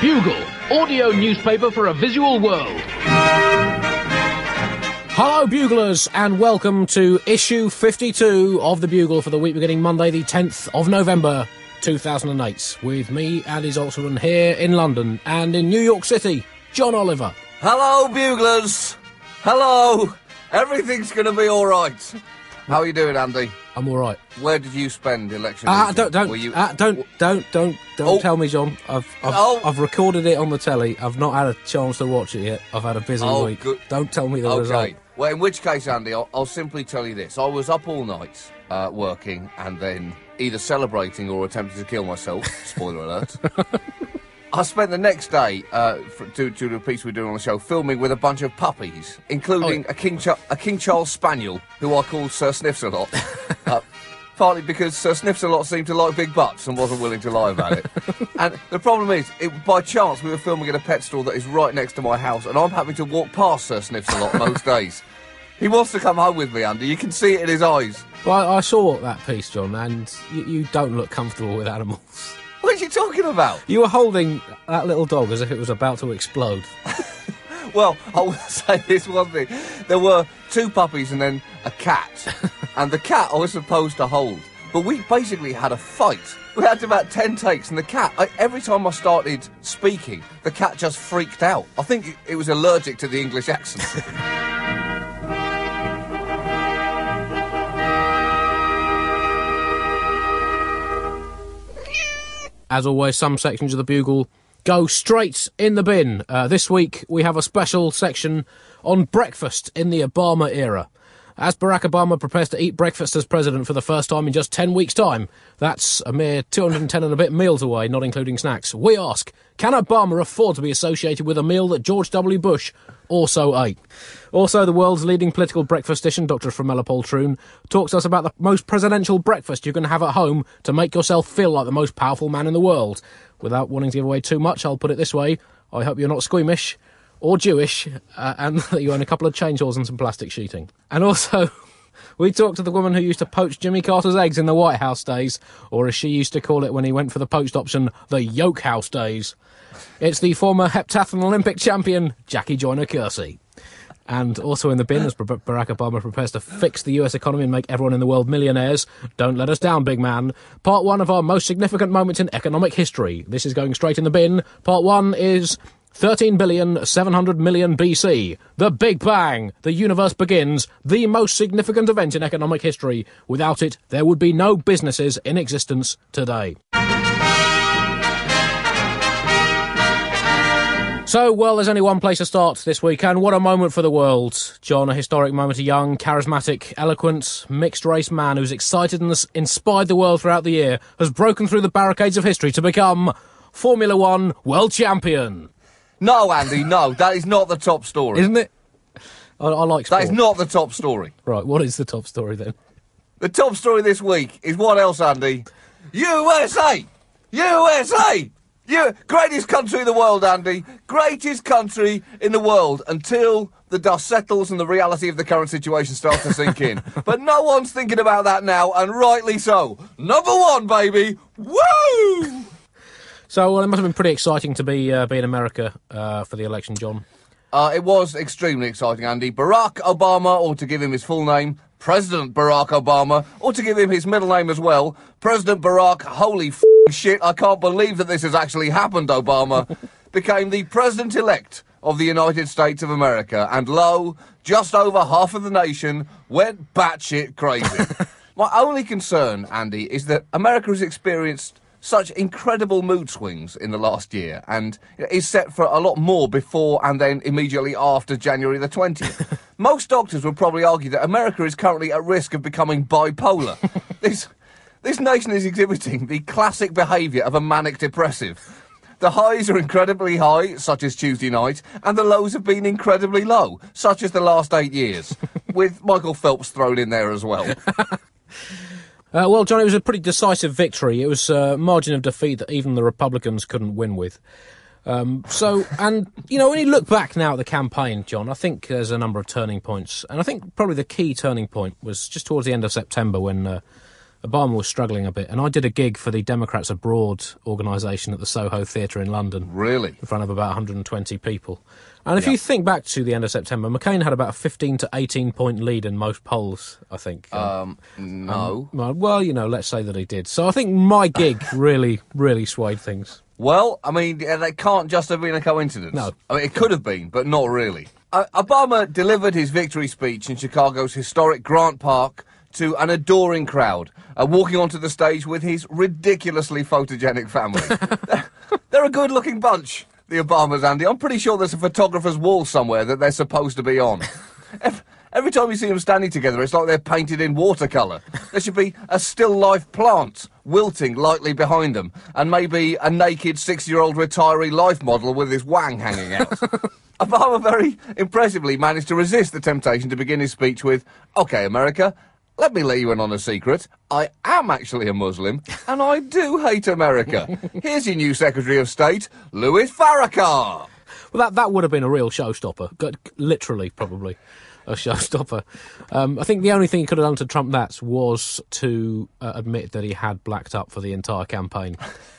Bugle, audio newspaper for a visual world. Hello, Buglers, and welcome to issue 52 of the Bugle for the week beginning Monday, the 10th of November, 2008, with me, Andy Zaltzman, here in London and in New York City, John Oliver. Hello, buglers. Hello. Everything's going to be all right. How are you doing, Andy? I'm all right. Where did you spend election? Ah, evening? don't, don't, you... ah, don't, don't, don't, don't Oh. tell me, John. I've, I've, Oh. I've recorded it on the telly. I've not had a chance to watch it yet. I've had a busy Oh, week. good. Don't tell me the Okay. result. Well, in which case, Andy, I'll, I'll simply tell you this: I was up all night uh, working, and then either celebrating or attempting to kill myself. Spoiler alert. I spent the next day, uh, for, to, to the piece we're doing on the show, filming with a bunch of puppies, including Oh. a King a King Charles Spaniel, who I call Sir Sniffs a lot. uh, partly because Sir Sniffs a lot seemed to like big butts and wasn't willing to lie about it. and the problem is, it, by chance, we were filming at a pet store that is right next to my house, and I'm having to walk past Sir Sniffs a lot most days. He wants to come home with me, Andy. You can see it in his eyes. Well, I saw that piece, John, and you, you don't look comfortable with animals. What are you talking about? You were holding that little dog as if it was about to explode. Well, I will say this one thing. There were two puppies and then a cat. and the cat I was supposed to hold. But we basically had a fight. We had about 10 takes, and the cat, I, every time I started speaking, the cat just freaked out. I think it, it was allergic to the English accent. As always, some sections of the Bugle go straight in the bin. Uh, this week, we have a special section on breakfast in the Obama era. As Barack Obama prepares to eat breakfast as president for the first time in just 10 weeks' time, that's a mere 210 and a bit meals away, not including snacks. We ask, can Obama afford to be associated with a meal that George W. Bush also ate? Also, the world's leading political breakfastician, Dr. Framella Poltroon, talks to us about the most presidential breakfast you can have at home to make yourself feel like the most powerful man in the world. Without wanting to give away too much, I'll put it this way I hope you're not squeamish or Jewish, uh, and that you own a couple of chainsaws and some plastic sheeting. And also, we talked to the woman who used to poach Jimmy Carter's eggs in the White House days, or as she used to call it when he went for the poached option, the Yoke House days. It's the former heptathlon Olympic champion, Jackie Joyner Kersee. And also in the bin, as Barack Obama prepares to fix the US economy and make everyone in the world millionaires, don't let us down, big man. Part one of our most significant moments in economic history. This is going straight in the bin. Part one is 13 billion 700 million BC. The Big Bang. The universe begins. The most significant event in economic history. Without it, there would be no businesses in existence today. So, well, there's only one place to start this week, and what a moment for the world. John, a historic moment. A young, charismatic, eloquent, mixed race man who's excited and inspired the world throughout the year has broken through the barricades of history to become Formula One world champion. No, Andy, no, that is not the top story. Isn't it? I, I like sport. That is not the top story. Right, what is the top story then? The top story this week is what else, Andy? USA! USA! You, greatest country in the world, Andy. Greatest country in the world until the dust settles and the reality of the current situation starts to sink in. But no one's thinking about that now, and rightly so. Number one, baby! Woo! So, well, it must have been pretty exciting to be uh, be in America uh, for the election, John. Uh, it was extremely exciting, Andy. Barack Obama, or to give him his full name, President Barack Obama, or to give him his middle name as well, President Barack, holy shit, I can't believe that this has actually happened, Obama, became the President elect of the United States of America. And lo, just over half of the nation went batshit crazy. My only concern, Andy, is that America has experienced such incredible mood swings in the last year and is set for a lot more before and then immediately after January the 20th. Most doctors would probably argue that America is currently at risk of becoming bipolar. this, this nation is exhibiting the classic behaviour of a manic depressive. The highs are incredibly high, such as Tuesday night, and the lows have been incredibly low, such as the last eight years, with Michael Phelps thrown in there as well. Uh, well, John, it was a pretty decisive victory. It was a margin of defeat that even the Republicans couldn't win with. Um, so, and you know, when you look back now at the campaign, John, I think there's a number of turning points, and I think probably the key turning point was just towards the end of September when uh, Obama was struggling a bit, and I did a gig for the Democrats Abroad organisation at the Soho Theatre in London Really? in front of about 120 people. And if you think back to the end of September, McCain had about a 15 to 18 point lead in most polls, I think. Um, no. well, well, you know, let's say that he did. So I think my gig really, really swayed things. Well, I mean, that can't just have been a coincidence. No. I mean, it could have been, but not really. Uh, Obama delivered his victory speech in Chicago's historic Grant Park to an adoring crowd, uh, walking onto the stage with his ridiculously photogenic family. they're a good looking bunch, the Obamas, Andy. I'm pretty sure there's a photographer's wall somewhere that they're supposed to be on. Every, every time you see them standing together, it's like they're painted in watercolour. There should be a still life plant wilting lightly behind them, and maybe a naked six year old retiree life model with his wang hanging out. Obama very impressively managed to resist the temptation to begin his speech with, OK, America, let me let you in on a secret. I am actually a Muslim, and I do hate America. Here's your new Secretary of State, Louis Farrakhan. Well, that, that would have been a real showstopper. Literally, probably a showstopper. Um, I think the only thing he could have done to trump that was to uh, admit that he had blacked up for the entire campaign,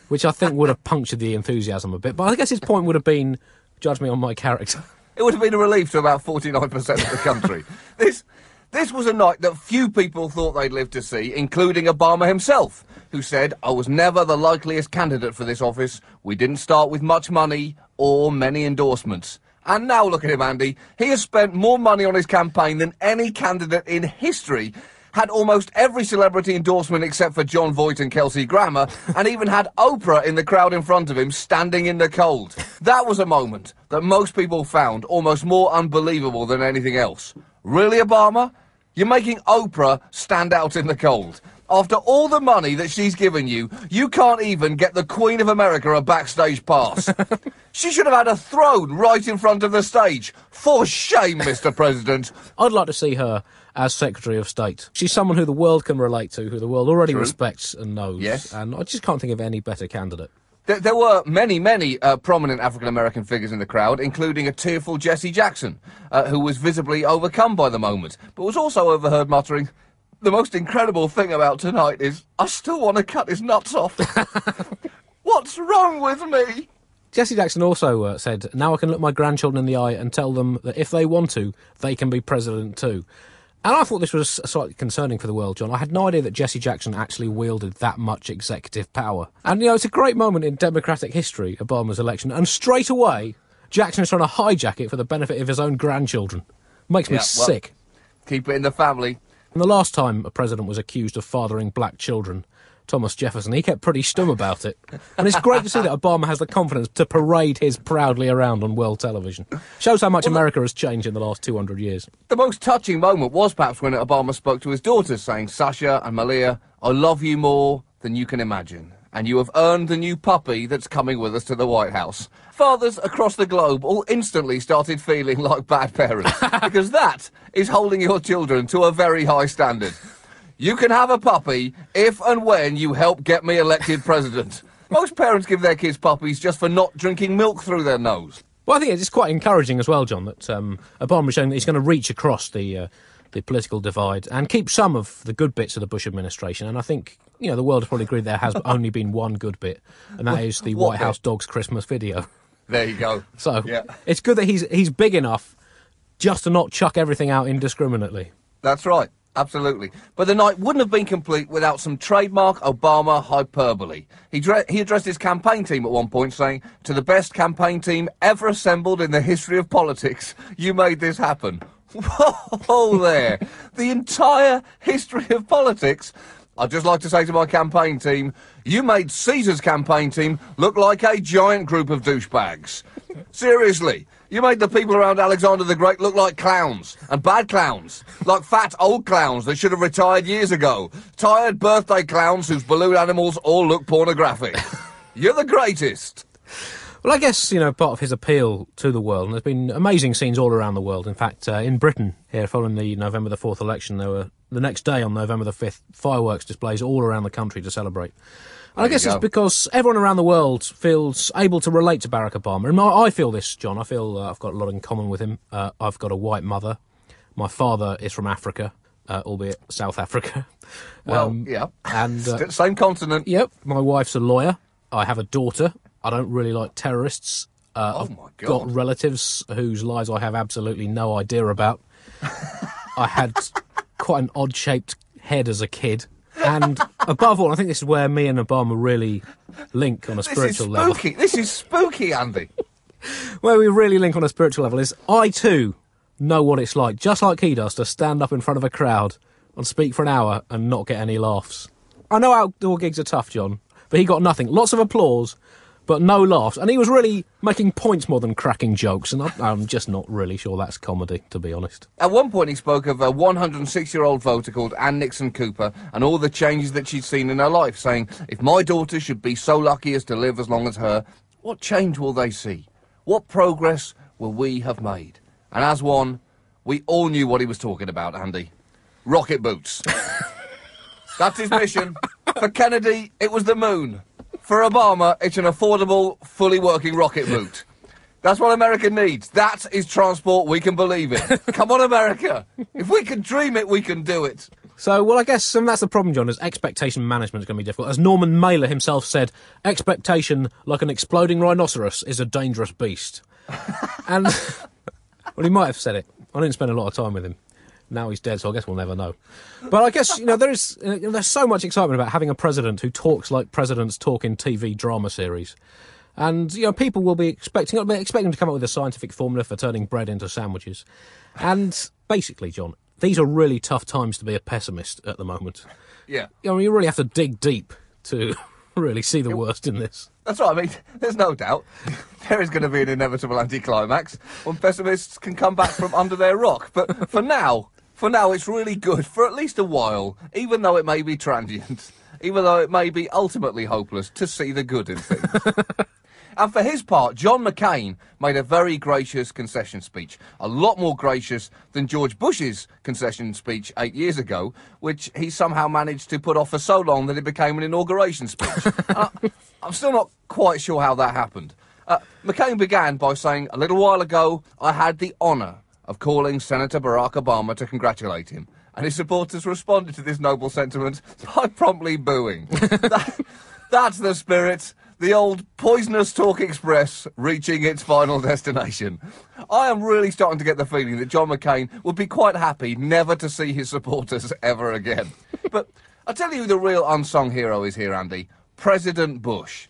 which I think would have punctured the enthusiasm a bit. But I guess his point would have been judge me on my character. It would have been a relief to about 49% of the country. this, this was a night that few people thought they'd live to see, including Obama himself, who said, I was never the likeliest candidate for this office. We didn't start with much money or many endorsements. And now look at him, Andy. He has spent more money on his campaign than any candidate in history. Had almost every celebrity endorsement except for Jon Voight and Kelsey Grammer, and even had Oprah in the crowd in front of him, standing in the cold. That was a moment that most people found almost more unbelievable than anything else. Really, Obama? You're making Oprah stand out in the cold. After all the money that she's given you, you can't even get the Queen of America a backstage pass. she should have had a throne right in front of the stage. For shame, Mr. President. I'd like to see her as Secretary of State. She's someone who the world can relate to, who the world already True. respects and knows. Yes. And I just can't think of any better candidate. There, there were many, many uh, prominent African American figures in the crowd, including a tearful Jesse Jackson, uh, who was visibly overcome by the moment, but was also overheard muttering, The most incredible thing about tonight is I still want to cut his nuts off. What's wrong with me? Jesse Jackson also uh, said, Now I can look my grandchildren in the eye and tell them that if they want to, they can be president too. And I thought this was slightly concerning for the world, John. I had no idea that Jesse Jackson actually wielded that much executive power. And, you know, it's a great moment in Democratic history, Obama's election. And straight away, Jackson is trying to hijack it for the benefit of his own grandchildren. Makes me Yeah, well- sick. Keep it in the family. And the last time a president was accused of fathering black children, Thomas Jefferson, he kept pretty stum about it. And it's great to see that Obama has the confidence to parade his proudly around on world television. Shows how much America has changed in the last 200 years. The most touching moment was perhaps when Obama spoke to his daughters, saying, Sasha and Malia, I love you more than you can imagine. And you have earned the new puppy that's coming with us to the White House. Fathers across the globe all instantly started feeling like bad parents, because that is holding your children to a very high standard. You can have a puppy if and when you help get me elected president. Most parents give their kids puppies just for not drinking milk through their nose. Well, I think it's quite encouraging as well, John, that um, Obama is showing that he's going to reach across the uh, the political divide and keep some of the good bits of the Bush administration. And I think you know the world has probably agreed there has only been one good bit, and that is the What White bit? House dogs Christmas video. There you go. So Yeah. it's good that he's he's big enough just to not chuck everything out indiscriminately. That's right. Absolutely. But the night wouldn't have been complete without some trademark Obama hyperbole. He, he addressed his campaign team at one point saying, To the best campaign team ever assembled in the history of politics, you made this happen. Whoa there. The entire history of politics. I'd just like to say to my campaign team, you made Caesar's campaign team look like a giant group of douchebags. Seriously. You made the people around Alexander the Great look like clowns, and bad clowns, like fat old clowns that should have retired years ago, tired birthday clowns whose balloon animals all look pornographic. You're the greatest. Well, I guess you know part of his appeal to the world, and there's been amazing scenes all around the world. In fact, uh, in Britain, here following the November the fourth election, there were the next day on November the fifth fireworks displays all around the country to celebrate. And I There guess it's because everyone around the world feels able to relate to Barack Obama, and I, I feel this, John. I feel uh, I've got a lot in common with him. Uh, I've got a white mother. My father is from Africa. uh, albeit South Africa. Well, Um, yeah. and uh, Same continent. Yep, my wife's a lawyer. I have a daughter. I don't really like terrorists. Uh, Oh I've my God. got relatives whose lives I have absolutely no idea about. I had quite an odd shaped head as a kid. And above all, I think this is where me and Obama really link on a spiritual This is spiritual level. spooky. This is spooky, Andy. Where we really link on a spiritual level is I too know what it's like, just like he does, to stand up in front of a crowd and speak for an hour and not get any laughs. I know outdoor gigs are tough, John, but he got nothing. Lots of applause, but no laughs. And he was really making points more than cracking jokes. And I, I'm just not really sure that's comedy, to be honest. At one point, he spoke of a 106 year old voter called Ann Nixon Cooper and all the changes that she'd seen in her life, saying, If my daughter should be so lucky as to live as long as her, what change will they see? What progress will we have made? And as one, we all knew what he was talking about, Andy. Rocket boots. That's his mission. For Kennedy, it was the moon. For Obama, it's an affordable, fully working rocket boot. That's what America needs. That is transport we can believe in. Come on, America. If we can dream it, we can do it. So, well, I guess um, that's the problem, John, is expectation management is going to be difficult. As Norman Mailer himself said, expectation, like an exploding rhinoceros, is a dangerous beast. and, well, he might have said it. I didn't spend a lot of time with him. Now he's dead, so I guess we'll never know. But I guess, you know, there is, you know, there's so much excitement about having a president who talks like presidents talk in TV drama series. And, you know, people will be expecting, expecting him to come up with a scientific formula for turning bread into sandwiches. And basically, John, these are really tough times to be a pessimist at the moment. Yeah. I mean, you really have to dig deep to really see the worst in this. That's right. I mean, there's no doubt there is going to be an inevitable anticlimax when pessimists can come back from under their rock. But for now, for now, it's really good for at least a while, even though it may be transient, even though it may be ultimately hopeless to see the good in things. And for his part, John McCain made a very gracious concession speech, a lot more gracious than George Bush's concession speech eight years ago, which he somehow managed to put off for so long that it became an inauguration speech. uh, I'm still not quite sure how that happened. Uh, McCain began by saying, A little while ago, I had the honour of calling Senator Barack Obama to congratulate him. And his supporters responded to this noble sentiment by promptly booing. That- that's the spirit. The old poisonous talk express reaching its final destination. I am really starting to get the feeling that John McCain would be quite happy never to see his supporters ever again. But I tell you who the real unsung hero is here, Andy. President Bush.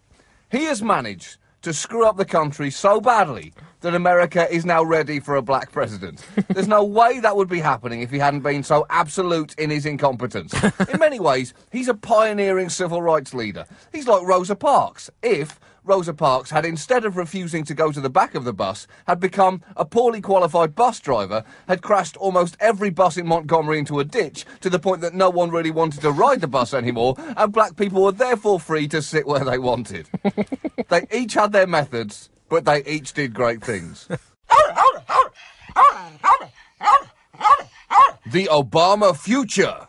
He has managed to screw up the country so badly that America is now ready for a black president. There's no way that would be happening if he hadn't been so absolute in his incompetence. In many ways, he's a pioneering civil rights leader. He's like Rosa Parks. If Rosa Parks had, instead of refusing to go to the back of the bus, had become a poorly qualified bus driver, had crashed almost every bus in Montgomery into a ditch to the point that no one really wanted to ride the bus anymore, and black people were therefore free to sit where they wanted. they each had their methods, but they each did great things. the Obama future.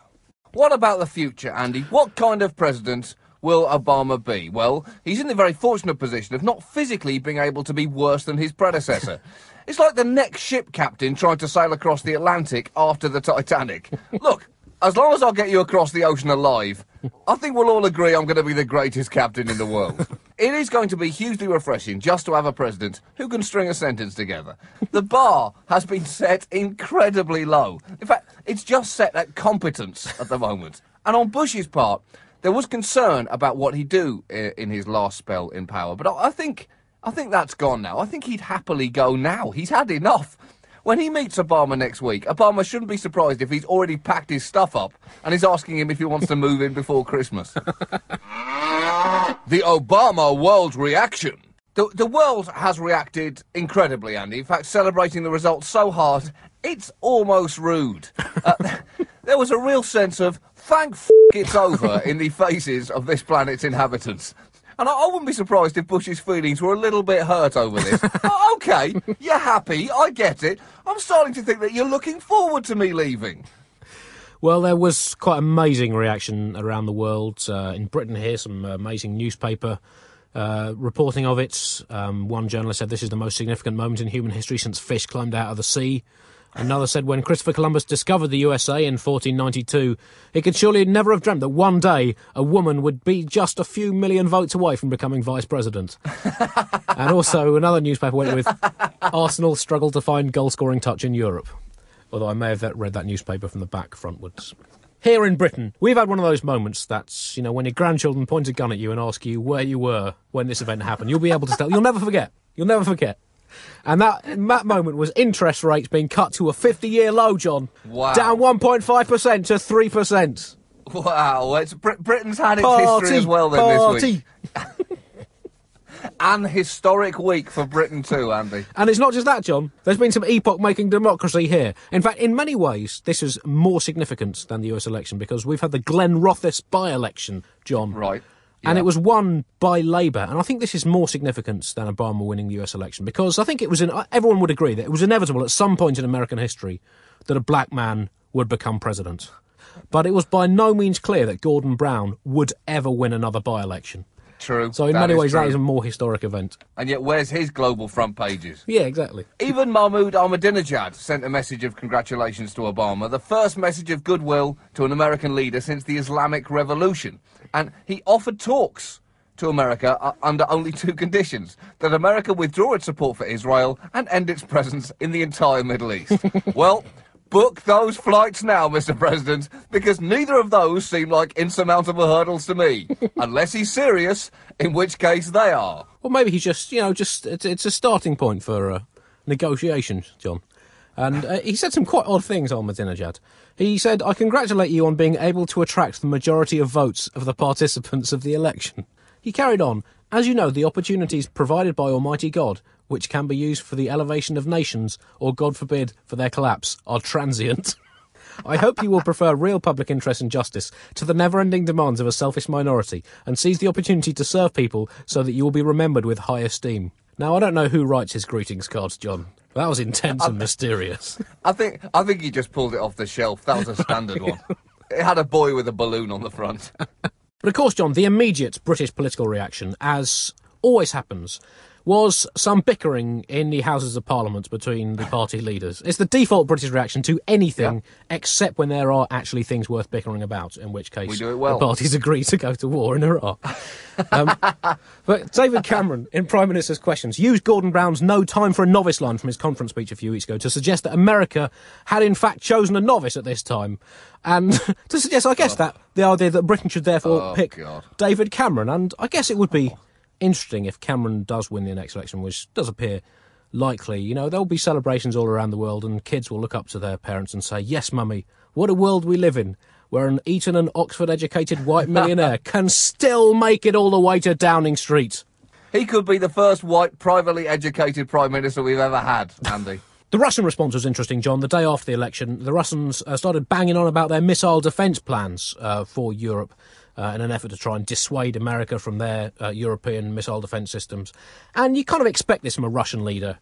What about the future, Andy? What kind of president will Obama be? Well, he's in the very fortunate position of not physically being able to be worse than his predecessor. it's like the next ship captain trying to sail across the Atlantic after the Titanic. Look, as long as I get you across the ocean alive, I think we'll all agree I'm going to be the greatest captain in the world. it is going to be hugely refreshing just to have a president who can string a sentence together. The bar has been set incredibly low. In fact, it's just set at competence at the moment. And on Bush's part, there was concern about what he'd do in his last spell in power, but I think I think that's gone now. I think he'd happily go now. He's had enough. When he meets Obama next week, Obama shouldn't be surprised if he's already packed his stuff up and is asking him if he wants to move in before Christmas. the Obama world reaction. The, the world has reacted incredibly, Andy. In fact, celebrating the result so hard, it's almost rude. Uh, there was a real sense of thank f- it's over in the faces of this planet's inhabitants. And I, I wouldn't be surprised if Bush's feelings were a little bit hurt over this. Oh, okay, you're happy, I get it. I'm starting to think that you're looking forward to me leaving. Well, there was quite amazing reaction around the world. Uh, in Britain, here, some amazing newspaper uh, reporting of it. Um, one journalist said this is the most significant moment in human history since fish climbed out of the sea. Another said when Christopher Columbus discovered the USA in 1492, he could surely never have dreamt that one day a woman would be just a few million votes away from becoming vice president. and also, another newspaper went with Arsenal struggled to find goal scoring touch in Europe. Although I may have read that newspaper from the back frontwards. Here in Britain, we've had one of those moments that's, you know, when your grandchildren point a gun at you and ask you where you were when this event happened. You'll be able to tell. You'll never forget. You'll never forget. And that that moment was interest rates being cut to a 50 year low, John. Wow. Down 1.5% to 3%. Wow, it's Brit- Britain's had its Party, history as well then party. this week. An historic week for Britain too, Andy. And it's not just that, John. There's been some epoch making democracy here. In fact, in many ways, this is more significant than the US election because we've had the Glenrothes by election, John. Right. And it was won by Labour. And I think this is more significant than Obama winning the US election because I think it was, in, uh, everyone would agree that it was inevitable at some point in American history that a black man would become president. But it was by no means clear that Gordon Brown would ever win another by election. True. So, in That many ways, true. that is a more historic event. And yet, where's his global front pages? Yeah, exactly. Even Mahmoud Ahmadinejad sent a message of congratulations to Obama, the first message of goodwill to an American leader since the Islamic Revolution. And he offered talks to America uh, under only two conditions that America withdraw its support for Israel and end its presence in the entire Middle East. well, book those flights now, Mr. President, because neither of those seem like insurmountable hurdles to me. Unless he's serious, in which case they are. Well, maybe he's just, you know, just it's, it's a starting point for uh, negotiations, John. And uh, he said some quite odd things Ahmadinejad. He said, I congratulate you on being able to attract the majority of votes of the participants of the election. He carried on, as you know, the opportunities provided by Almighty God, which can be used for the elevation of nations, or God forbid, for their collapse, are transient. I hope you will prefer real public interest and justice to the never ending demands of a selfish minority and seize the opportunity to serve people so that you will be remembered with high esteem. Now, I don't know who writes his greetings cards, John. That was intense and mysterious. I think I think he just pulled it off the shelf. That was a standard one. It had a boy with a balloon on the front. But of course, John, the immediate British political reaction, as always happens, was some bickering in the Houses of Parliament between the party leaders. It's the default British reaction to anything except when there are actually things worth bickering about, in which case We do it well. the parties agree to go to war in Iraq. um, but David Cameron, in Prime Minister's questions, used Gordon Brown's no time for a novice line from his conference speech a few weeks ago to suggest that America had in fact chosen a novice at this time. And to suggest, I guess, that the idea that Britain should therefore Oh, pick God. David Cameron. And I guess it would be interesting if Cameron does win the next election, which does appear likely. You know, there'll be celebrations all around the world, and kids will look up to their parents and say, Yes, mummy, what a world we live in. Where an Eton and Oxford educated white millionaire can still make it all the way to Downing Street. He could be the first white, privately educated prime minister we've ever had, Andy. The Russian response was interesting, John. The day after the election, the Russians uh, started banging on about their missile defence plans uh, for Europe uh, in an effort to try and dissuade America from their uh, European missile defence systems. And you kind of expect this from a Russian leader.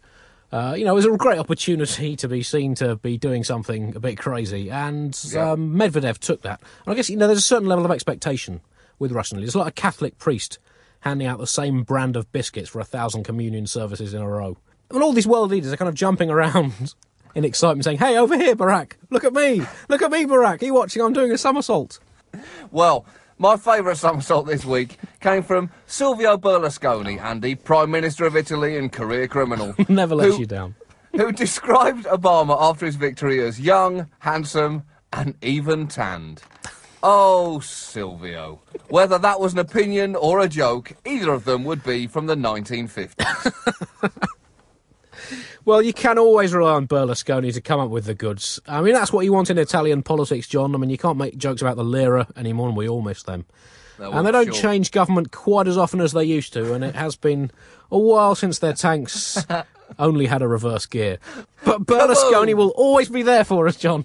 Uh, you know, it was a great opportunity to be seen to be doing something a bit crazy, and Yeah. um, Medvedev took that. And I guess you know, there's a certain level of expectation with Russian leaders. It's like a Catholic priest handing out the same brand of biscuits for a thousand communion services in a row. And all these world leaders are kind of jumping around in excitement, saying, "Hey, over here, Barack! Look at me! Look at me, Barack! Are you watching? I'm doing a somersault." Well, my favourite somersault this week came from Silvio Berlusconi, Andy, Prime Minister of Italy and career criminal. Never lets who- you down. who described Obama after his victory as young, handsome, and even tanned. Oh, Silvio. Whether that was an opinion or a joke, either of them would be from the 1950s. Well, you can always rely on Berlusconi to come up with the goods. I mean, that's what you want in Italian politics, John. I mean, you can't make jokes about the lira anymore, and we all miss them. No, and they don't sure. change government quite as often as they used to, and it has been a while since their tanks only had a reverse gear. But Berlusconi will always be there for us, John.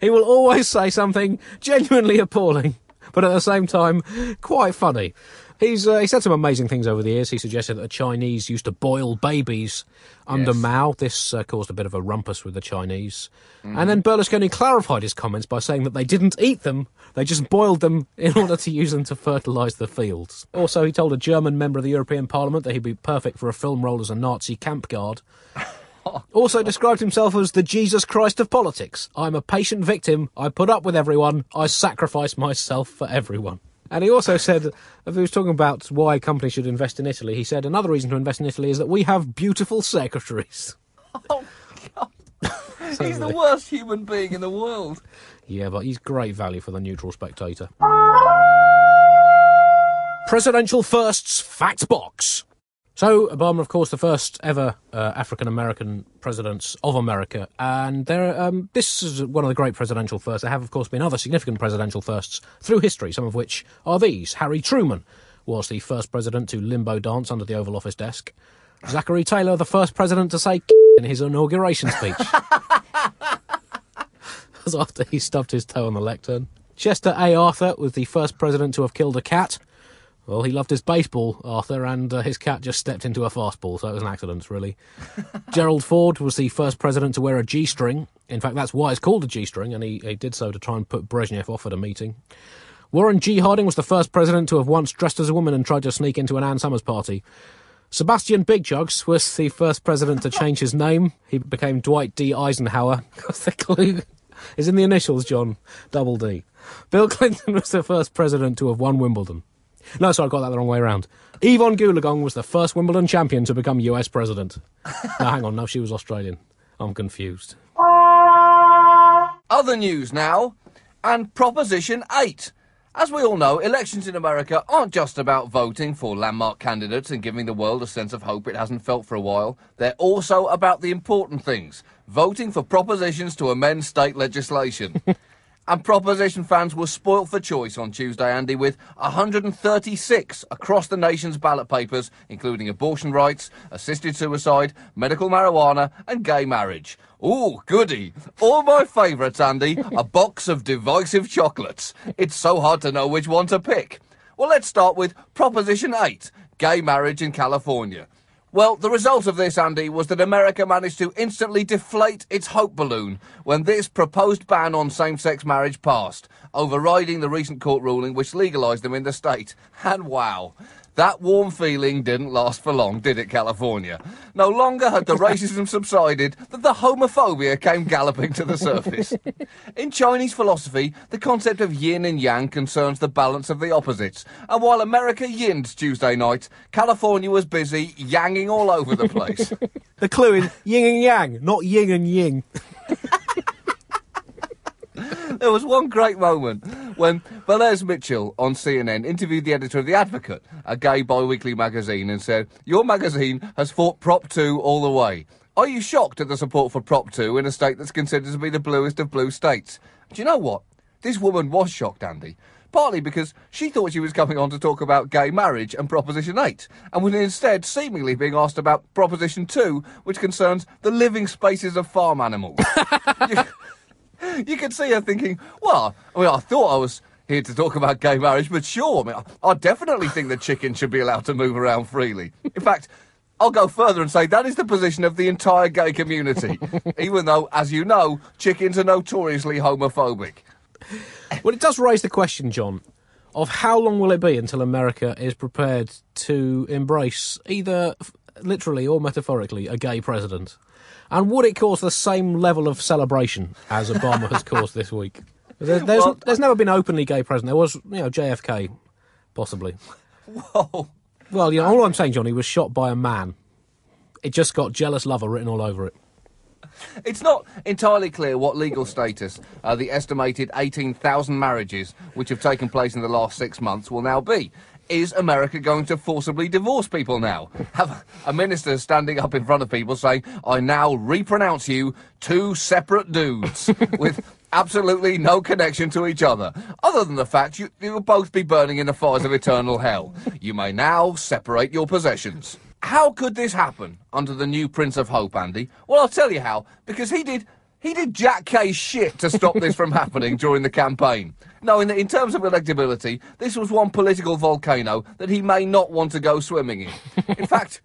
He will always say something genuinely appalling, but at the same time, quite funny. He's uh, he said some amazing things over the years. He suggested that the Chinese used to boil babies under Yes. Mao. This uh, caused a bit of a rumpus with the Chinese. And then Berlusconi clarified his comments by saying that they didn't eat them, they just boiled them in order to use them to fertilise the fields. Also, he told a German member of the European Parliament that he'd be perfect for a film role as a Nazi camp guard. Also described himself as the Jesus Christ of politics. I'm a patient victim. I put up with everyone. I sacrifice myself for everyone. And he also said, if he was talking about why companies should invest in Italy, he said another reason to invest in Italy is that we have beautiful secretaries. Oh, God. He's the worst human being in the world. Yeah, but he's great value for the neutral spectator. Presidential Firsts Fact Box. So, Obama, of course, the first ever uh, African American president of America, and there, um, this is one of the great presidential firsts. There have, of course, been other significant presidential firsts through history, some of which are these. Harry Truman was the first president to limbo dance under the Oval Office desk. Zachary Taylor, the first president to say in his inauguration speech. was after he stubbed his toe on the lectern. Chester A. Arthur was the first president to have killed a cat. Well, he loved his baseball, Arthur, and uh, his cat just stepped into a fastball, so it was an accident, really. Gerald Ford was the first president to wear a G string. In fact, that's why it's called a G string, and he, he did so to try and put Brezhnev off at a meeting. Warren G. Harding was the first president to have once dressed as a woman and tried to sneak into an Ann Summers party. Sebastian Big Jugs was the first president to change his name. He became Dwight D. Eisenhower. the clue is in the initials, John. Double D. Bill Clinton was the first president to have won Wimbledon. No, sorry, I got that the wrong way around. Evonne Goolagong was the first Wimbledon champion to become US president. no, hang on, no, she was Australian. I'm confused. Other news now, and Proposition 8. As we all know, elections in America aren't just about voting for landmark candidates and giving the world a sense of hope it hasn't felt for a while. They're also about the important things voting for propositions to amend state legislation. and proposition fans were spoilt for choice on Tuesday, Andy, with 136 across the nation's ballot papers, including abortion rights, assisted suicide, medical marijuana, and gay marriage. Ooh, goody. All my favourites, Andy. A box of divisive chocolates. It's so hard to know which one to pick. Well, let's start with Proposition 8 gay marriage in California. Well, the result of this, Andy, was that America managed to instantly deflate its hope balloon when this proposed ban on same sex marriage passed, overriding the recent court ruling which legalised them in the state. And wow. That warm feeling didn't last for long, did it, California? No longer had the racism subsided that the homophobia came galloping to the surface. In Chinese philosophy, the concept of yin and yang concerns the balance of the opposites. And while America yinned Tuesday night, California was busy yanging all over the place. The clue is yin and yang, not yin and ying. there was one great moment when Velez Mitchell on CNN interviewed the editor of The Advocate, a gay bi weekly magazine, and said, Your magazine has fought Prop 2 all the way. Are you shocked at the support for Prop 2 in a state that's considered to be the bluest of blue states? Do you know what? This woman was shocked, Andy. Partly because she thought she was coming on to talk about gay marriage and Proposition 8, and was instead seemingly being asked about Proposition 2, which concerns the living spaces of farm animals. you, could see her thinking, well, I mean, I thought I was here to talk about gay marriage, but sure, I, mean, I, I definitely think that chickens should be allowed to move around freely. In fact, I'll go further and say that is the position of the entire gay community, even though, as you know, chickens are notoriously homophobic. Well, it does raise the question, John, of how long will it be until America is prepared to embrace either literally or metaphorically a gay president? And would it cause the same level of celebration as Obama has caused this week? There, there's, Well, there's never been openly gay president. There was, you know, JFK, possibly. Whoa. Well, you know, all I'm saying, Johnny, was shot by a man. It just got jealous lover written all over it. It's not entirely clear what legal status uh, the estimated 18,000 marriages which have taken place in the last six months will now be. Is America going to forcibly divorce people now? Have a minister standing up in front of people saying, I now repronounce you two separate dudes with absolutely no connection to each other, other than the fact you, you will both be burning in the fires of eternal hell. You may now separate your possessions. How could this happen under the new Prince of Hope, Andy? Well, I'll tell you how. Because he did he did Jack K shit to stop this from happening during the campaign. No, in, in terms of electability, this was one political volcano that he may not want to go swimming in. In fact,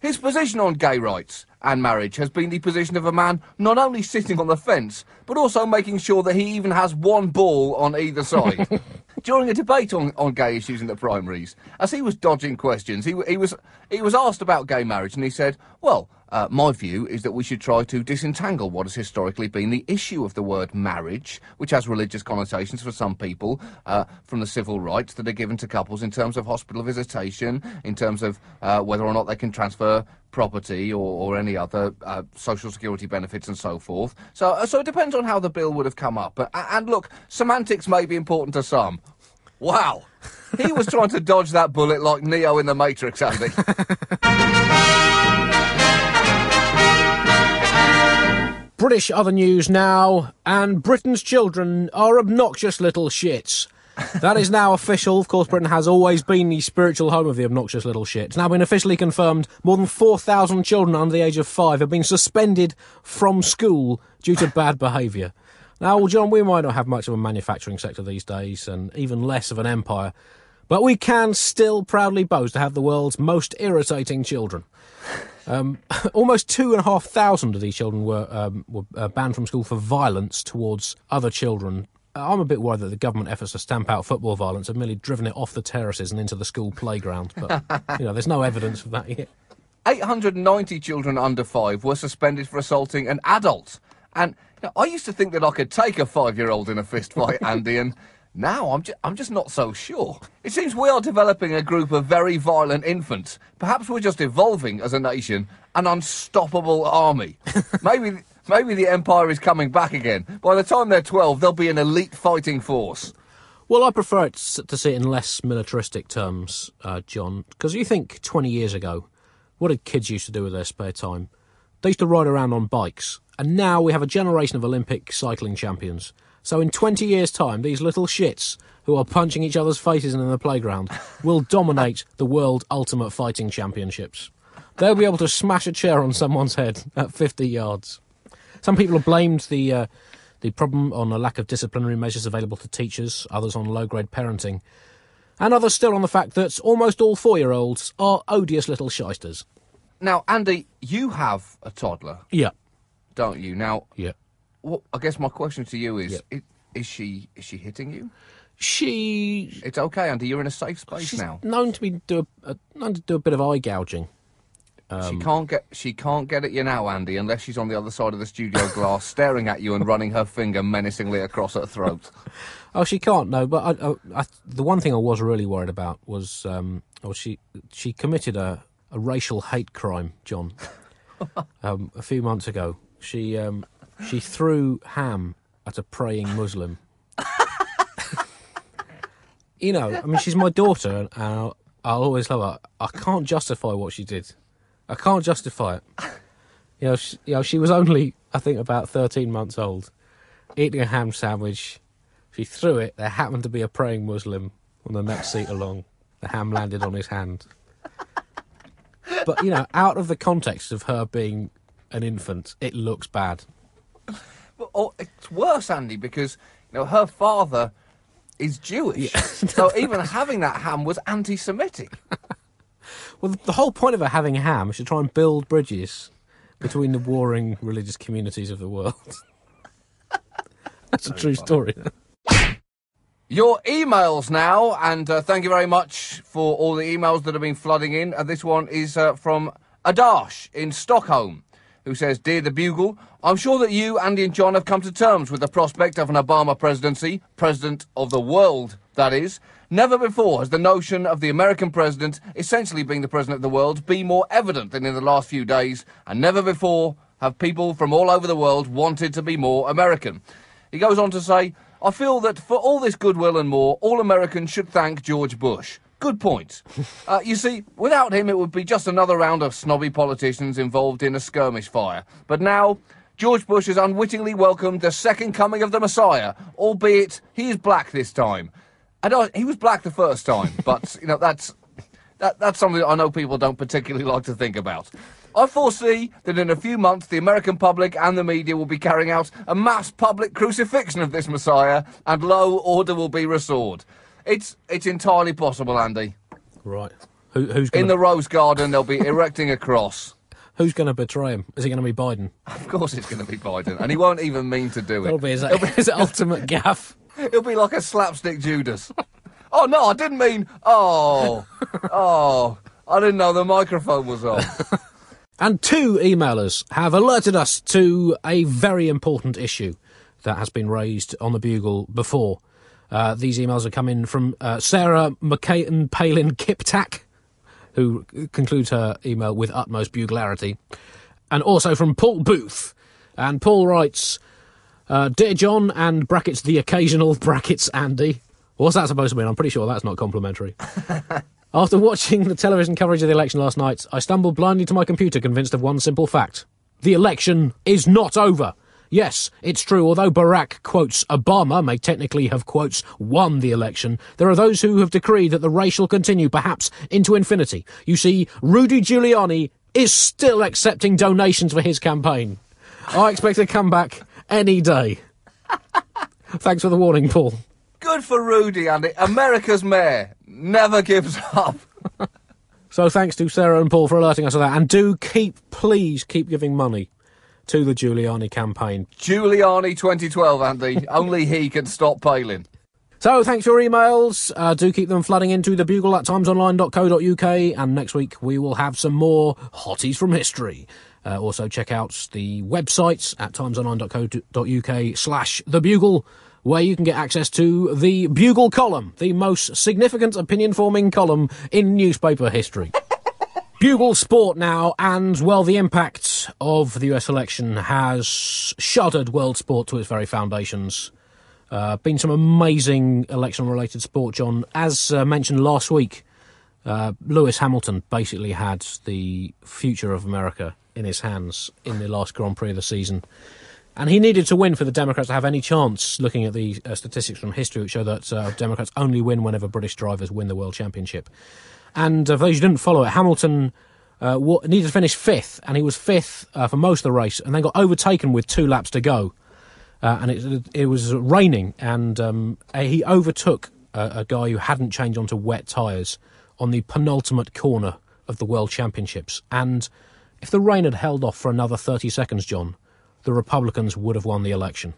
his position on gay rights and marriage has been the position of a man not only sitting on the fence, but also making sure that he even has one ball on either side. During a debate on, on gay issues in the primaries, as he was dodging questions, he, he was he was asked about gay marriage, and he said, "Well, uh, my view is that we should try to disentangle what has historically been the issue of the word marriage, which has religious connotations for some people, uh, from the civil rights that are given to couples in terms of hospital visitation, in terms of uh, whether or not they can transfer property or, or any other uh, social security benefits and so forth. So, uh, so it depends on how the bill would have come up. And look, semantics may be important to some. Wow. He was trying to dodge that bullet like Neo in the Matrix, Andy. British other news now, and Britain's children are obnoxious little shits. That is now official. Of course, Britain has always been the spiritual home of the obnoxious little shit. It's now been officially confirmed more than 4,000 children under the age of five have been suspended from school due to bad behaviour. Now, well, John, we might not have much of a manufacturing sector these days, and even less of an empire, but we can still proudly boast to have the world's most irritating children. Um, almost two and a half thousand of these children were, um, were uh, banned from school for violence towards other children. Uh, I'm a bit worried that the government efforts to stamp out football violence have merely driven it off the terraces and into the school playground. But you know, there's no evidence of that yet. 890 children under five were suspended for assaulting an adult. And you know, I used to think that I could take a five-year-old in a fist fight, Andy, and now I'm, ju- I'm just not so sure. It seems we are developing a group of very violent infants. Perhaps we're just evolving as a nation, an unstoppable army. maybe, maybe the empire is coming back again. By the time they're 12, they'll be an elite fighting force. Well, I prefer it to see it in less militaristic terms, uh, John, because you think 20 years ago, what did kids used to do with their spare time? They used to ride around on bikes, and now we have a generation of Olympic cycling champions. So in 20 years' time, these little shits who are punching each other's faces in the playground will dominate the World Ultimate Fighting Championships. They'll be able to smash a chair on someone's head at 50 yards. Some people have blamed the uh, the problem on a lack of disciplinary measures available to teachers, others on low grade parenting, and others still on the fact that almost all four year olds are odious little shysters. Now, Andy, you have a toddler, Yeah, don't you? Now, yeah. what, I guess my question to you is, Yep. i- is she is she hitting you? She It's okay, Andy. You're in a safe space she's now. known to be do a, a, known to do a bit of eye gouging. Um, she can't get she can't get at you now, Andy, unless she's on the other side of the studio glass, staring at you and running her finger menacingly across her throat. Oh, she can't. No, but I, I, I, the one thing I was really worried about was, um, oh, she she committed a, a racial hate crime, John. um, a few months ago, she um, she threw ham at a praying Muslim. you know, I mean, she's my daughter, and I'll, I'll always love her. I can't justify what she did. I can't justify it. You know, she, you know, she was only, I think, about thirteen months old, eating a ham sandwich. She threw it. There happened to be a praying Muslim on the next seat along. The ham landed on his hand. But you know, out of the context of her being an infant, it looks bad. But oh, it's worse, Andy, because you know her father is Jewish, so even having that ham was anti-Semitic. Well, the whole point of her having ham is to try and build bridges between the warring religious communities of the world. That's a true story. Your emails now, and uh, thank you very much for all the emails that have been flooding in. Uh, this one is uh, from Adash in Stockholm, who says, Dear the Bugle, I'm sure that you, Andy, and John have come to terms with the prospect of an Obama presidency, president of the world, that is. Never before has the notion of the American president essentially being the president of the world been more evident than in the last few days, and never before have people from all over the world wanted to be more American. He goes on to say, I feel that for all this goodwill and more, all Americans should thank George Bush. Good point. Uh, you see, without him, it would be just another round of snobby politicians involved in a skirmish fire. But now, George Bush has unwittingly welcomed the second coming of the Messiah, albeit he is black this time. I know he was black the first time, but you know that's that, that's something that I know people don't particularly like to think about. I foresee that in a few months the American public and the media will be carrying out a mass public crucifixion of this Messiah, and lo, order will be restored. It's it's entirely possible, Andy. Right. Who, who's In going the Rose Garden, they'll be erecting a cross. who's going to betray him? Is it going to be Biden? Of course, it's going to be Biden, and he won't even mean to do it. be his, his ultimate gaffe. It'll be like a slapstick Judas. oh no, I didn't mean. Oh, oh, I didn't know the microphone was on. And two emailers have alerted us to a very important issue that has been raised on the Bugle before. Uh, these emails are coming from uh, Sarah McCain Palin Kiptak, who concludes her email with utmost buglarity, and also from Paul Booth. And Paul writes, uh, Dear John and brackets the occasional brackets Andy. What's that supposed to mean? I'm pretty sure that's not complimentary. After watching the television coverage of the election last night, I stumbled blindly to my computer convinced of one simple fact. The election is not over. Yes, it's true, although Barack, quotes, Obama may technically have, quotes, won the election, there are those who have decreed that the race shall continue, perhaps, into infinity. You see, Rudy Giuliani is still accepting donations for his campaign. I expect a comeback any day. Thanks for the warning, Paul. Good for Rudy, Andy. America's mayor never gives up. So thanks to Sarah and Paul for alerting us of that. And do keep, please keep giving money to the Giuliani campaign. Giuliani 2012, Andy. Only he can stop Palin. So thanks for your emails. Uh, do keep them flooding into the bugle at timesonline.co.uk. And next week we will have some more hotties from history. Uh, also check out the websites at timesonline.co.uk slash the bugle where you can get access to the Bugle column, the most significant opinion forming column in newspaper history. Bugle Sport now, and well, the impact of the US election has shuddered world sport to its very foundations. Uh, been some amazing election related sport, John. As uh, mentioned last week, uh, Lewis Hamilton basically had the future of America in his hands in the last Grand Prix of the season. And he needed to win for the Democrats to have any chance, looking at the uh, statistics from history, which show that uh, Democrats only win whenever British drivers win the World Championship. And uh, for those who didn't follow it, Hamilton uh, needed to finish fifth, and he was fifth uh, for most of the race, and then got overtaken with two laps to go. Uh, and it, it was raining, and um, he overtook a, a guy who hadn't changed onto wet tyres on the penultimate corner of the World Championships. And if the rain had held off for another 30 seconds, John, the Republicans would have won the election.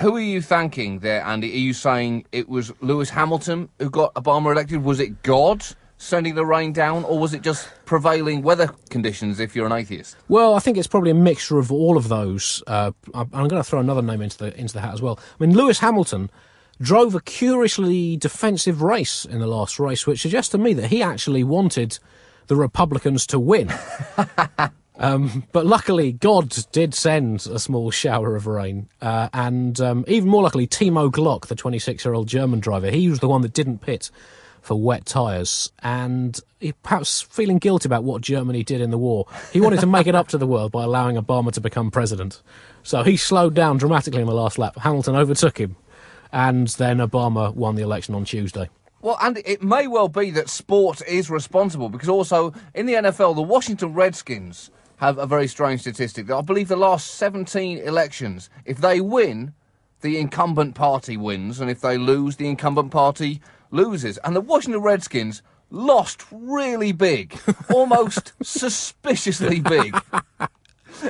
Who are you thanking there, Andy? Are you saying it was Lewis Hamilton who got Obama elected? Was it God sending the rain down, or was it just prevailing weather conditions if you're an atheist? Well, I think it's probably a mixture of all of those. Uh, I'm going to throw another name into the into the hat as well. I mean, Lewis Hamilton drove a curiously defensive race in the last race, which suggests to me that he actually wanted the Republicans to win. Um, but luckily, God did send a small shower of rain. Uh, and um, even more luckily, Timo Glock, the 26 year old German driver, he was the one that didn't pit for wet tyres. And perhaps feeling guilty about what Germany did in the war, he wanted to make it up to the world by allowing Obama to become president. So he slowed down dramatically in the last lap. Hamilton overtook him. And then Obama won the election on Tuesday. Well, and it may well be that sport is responsible because also in the NFL, the Washington Redskins have a very strange statistic. I believe the last 17 elections, if they win, the incumbent party wins, and if they lose, the incumbent party loses. And the Washington Redskins lost really big, almost suspiciously big.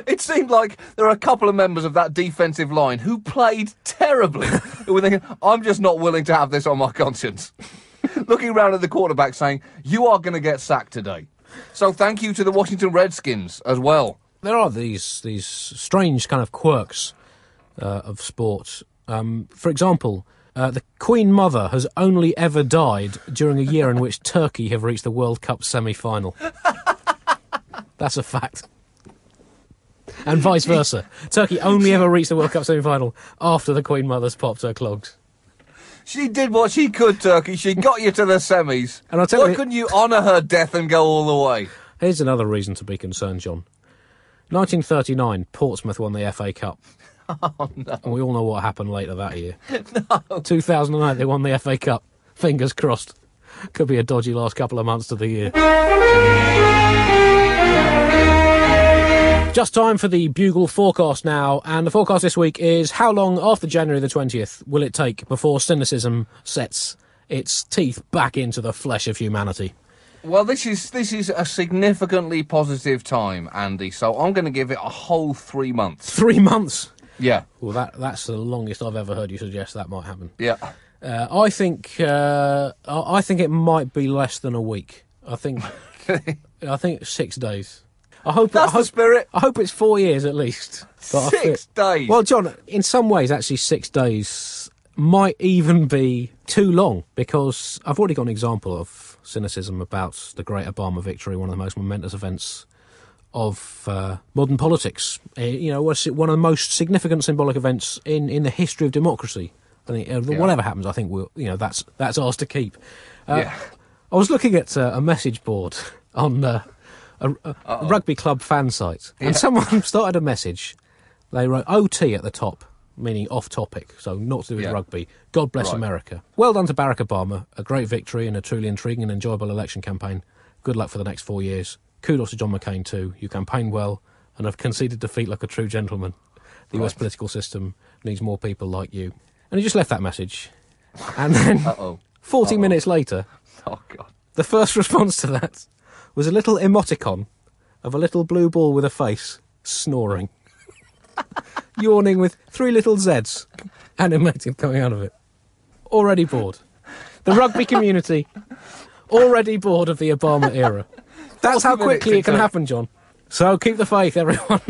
It seemed like there are a couple of members of that defensive line who played terribly. who were thinking, I'm just not willing to have this on my conscience. Looking around at the quarterback saying, You are going to get sacked today. So thank you to the Washington Redskins as well. there are these these strange kind of quirks uh, of sport. Um, for example, uh, the Queen Mother has only ever died during a year in which Turkey have reached the World Cup semi-final. That's a fact. And vice versa. Turkey only ever reached the World Cup semi-final after the Queen Mother's popped her clogs. She did what she could, Turkey. She got you to the semis. And I'll tell Why you- couldn't you honour her death and go all the way? Here's another reason to be concerned, John. 1939, Portsmouth won the FA Cup. Oh, no. And we all know what happened later that year. no. 2008, they won the FA Cup. Fingers crossed. Could be a dodgy last couple of months to the year. Just time for the Bugle forecast now, and the forecast this week is how long after January the 20th will it take before cynicism sets its teeth back into the flesh of humanity? Well, this is this is a significantly positive time, Andy. So I'm going to give it a whole three months. Three months. Yeah, Well, that that's the longest I've ever heard you suggest that might happen. yeah. Uh, I think uh, I think it might be less than a week. I think I think six days. I hope. That's I hope, the spirit. I hope it's four years at least. Six days. Well, John, in some ways, actually, six days might even be too long because I've already got an example of cynicism about the Great Obama victory, one of the most momentous events of uh, modern politics. Uh, you know, was one of the most significant symbolic events in, in the history of democracy. I think, uh, whatever happens, I think we'll, you know, that's that's ours to keep. Uh, yeah. I was looking at uh, a message board on uh, a, a, rugby club fan site, and someone started a message. They wrote OT at the top, meaning off topic, so not to do with Yeah. rugby. God bless Right. America. Well done to Barack Obama. A great victory and a truly intriguing and enjoyable election campaign. Good luck for the next four years. Kudos to John McCain, too. You campaigned well and have conceded defeat like a true gentleman. The US political system needs more people like you. And he just left that message. And then, Uh-oh. 40 minutes later, Oh, God. the first response to that was a little emoticon of a little blue ball with a face snoring, yawning with three little Zs animated coming out of it. Already bored. The rugby community already bored of the Obama era. That's how quickly it can happen, John. So keep the faith, everyone.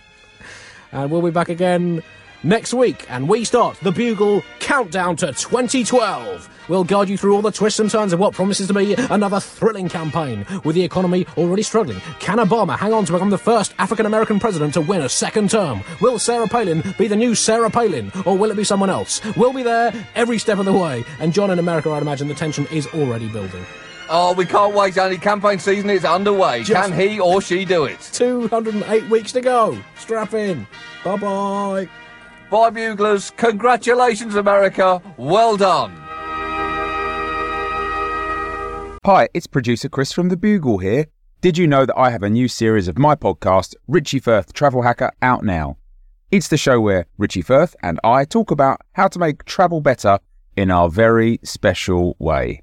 and we'll be back again next week, and we start the Bugle countdown to 2012. We'll guide you through all the twists and turns of what promises to be another thrilling campaign. With the economy already struggling, can Obama hang on to become the first African American president to win a second term? Will Sarah Palin be the new Sarah Palin, or will it be someone else? We'll be there every step of the way, and John in America, I'd imagine the tension is already building. Oh, we can't wait, Andy. Campaign season is underway. Just- Can he or she do it? 208 weeks to go. Strap in. Bye bye. Bye, Buglers. Congratulations, America. Well done. Hi, it's producer Chris from The Bugle here. Did you know that I have a new series of my podcast, Richie Firth Travel Hacker, out now? It's the show where Richie Firth and I talk about how to make travel better in our very special way.